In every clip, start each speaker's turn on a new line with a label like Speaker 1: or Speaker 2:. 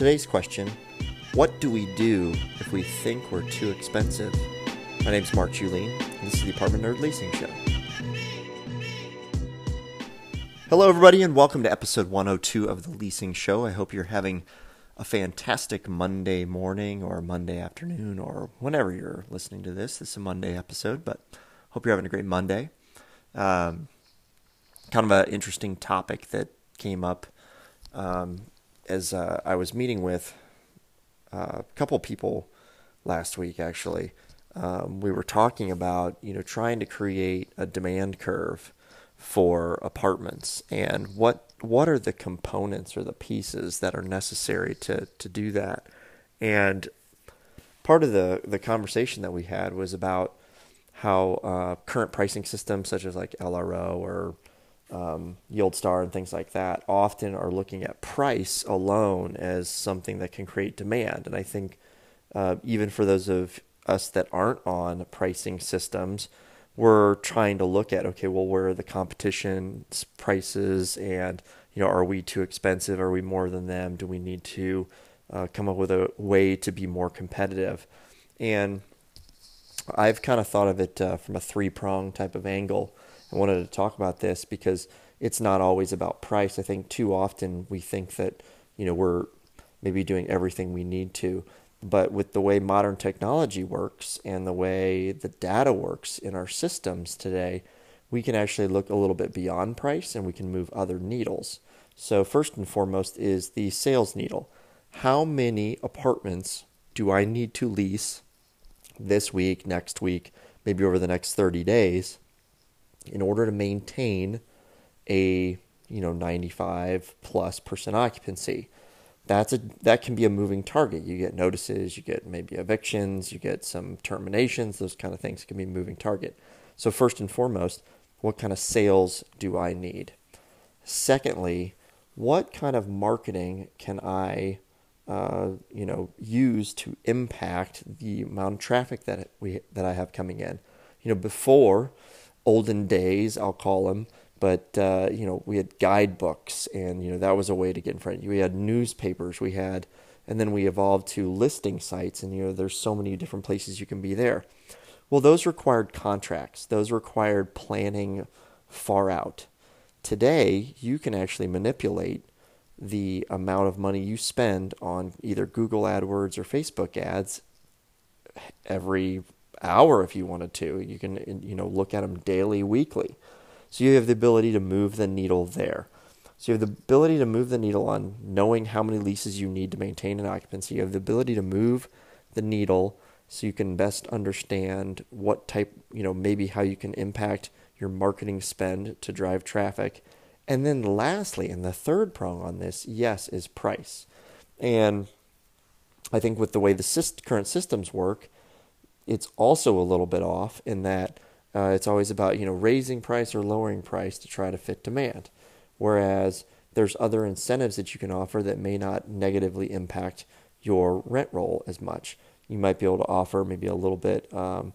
Speaker 1: Today's question What do we do if we think we're too expensive? My name's Mark Juleen, and this is the Apartment Nerd Leasing Show. Hello, everybody, and welcome to episode 102 of the Leasing Show. I hope you're having a fantastic Monday morning or Monday afternoon or whenever you're listening to this. This is a Monday episode, but hope you're having a great Monday. Um, kind of an interesting topic that came up um, as uh, I was meeting with uh, a couple people last week, actually. Um, we were talking about you know trying to create a demand curve for apartments and what what are the components or the pieces that are necessary to to do that and part of the the conversation that we had was about how uh, current pricing systems such as like LRO or um, YieldStar and things like that often are looking at price alone as something that can create demand. And I think uh, even for those of us that aren't on pricing systems we're trying to look at okay well where are the competition prices and you know are we too expensive? Are we more than them? Do we need to uh, come up with a way to be more competitive? And i've kind of thought of it uh, from a three prong type of angle i wanted to talk about this because it's not always about price i think too often we think that you know we're maybe doing everything we need to but with the way modern technology works and the way the data works in our systems today, we can actually look a little bit beyond price and we can move other needles. So, first and foremost is the sales needle. How many apartments do I need to lease this week, next week, maybe over the next 30 days in order to maintain a, you know, 95 plus percent occupancy? that's a that can be a moving target. You get notices, you get maybe evictions, you get some terminations, those kind of things can be a moving target. So first and foremost, what kind of sales do I need? Secondly, what kind of marketing can I uh, you know use to impact the amount of traffic that we that I have coming in? You know, before olden days, I'll call them, but uh, you know we had guidebooks and you know that was a way to get in front of you. We had newspapers we had and then we evolved to listing sites and you know there's so many different places you can be there. Well those required contracts. Those required planning far out. Today you can actually manipulate the amount of money you spend on either google adwords or facebook ads every hour if you wanted to you can you know look at them daily weekly so you have the ability to move the needle there. So you have the ability to move the needle on knowing how many leases you need to maintain an occupancy. You have the ability to move the needle so you can best understand what type, you know, maybe how you can impact your marketing spend to drive traffic. And then lastly, and the third prong on this, yes, is price. And I think with the way the current systems work, it's also a little bit off in that uh, it's always about you know raising price or lowering price to try to fit demand, whereas there's other incentives that you can offer that may not negatively impact your rent roll as much. You might be able to offer maybe a little bit um,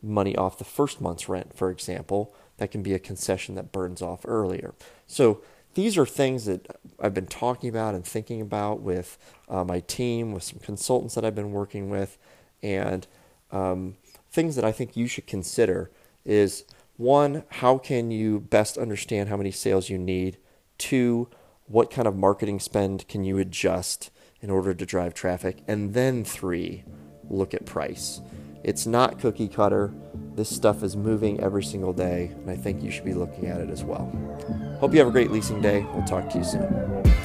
Speaker 1: money off the first month's rent, for example. That can be a concession that burns off earlier. So these are things that I've been talking about and thinking about with uh, my team, with some consultants that I've been working with, and um, things that I think you should consider is one, how can you best understand how many sales you need? Two, what kind of marketing spend can you adjust in order to drive traffic? And then three, look at price. It's not cookie cutter. This stuff is moving every single day, and I think you should be looking at it as well. Hope you have a great leasing day. We'll talk to you soon.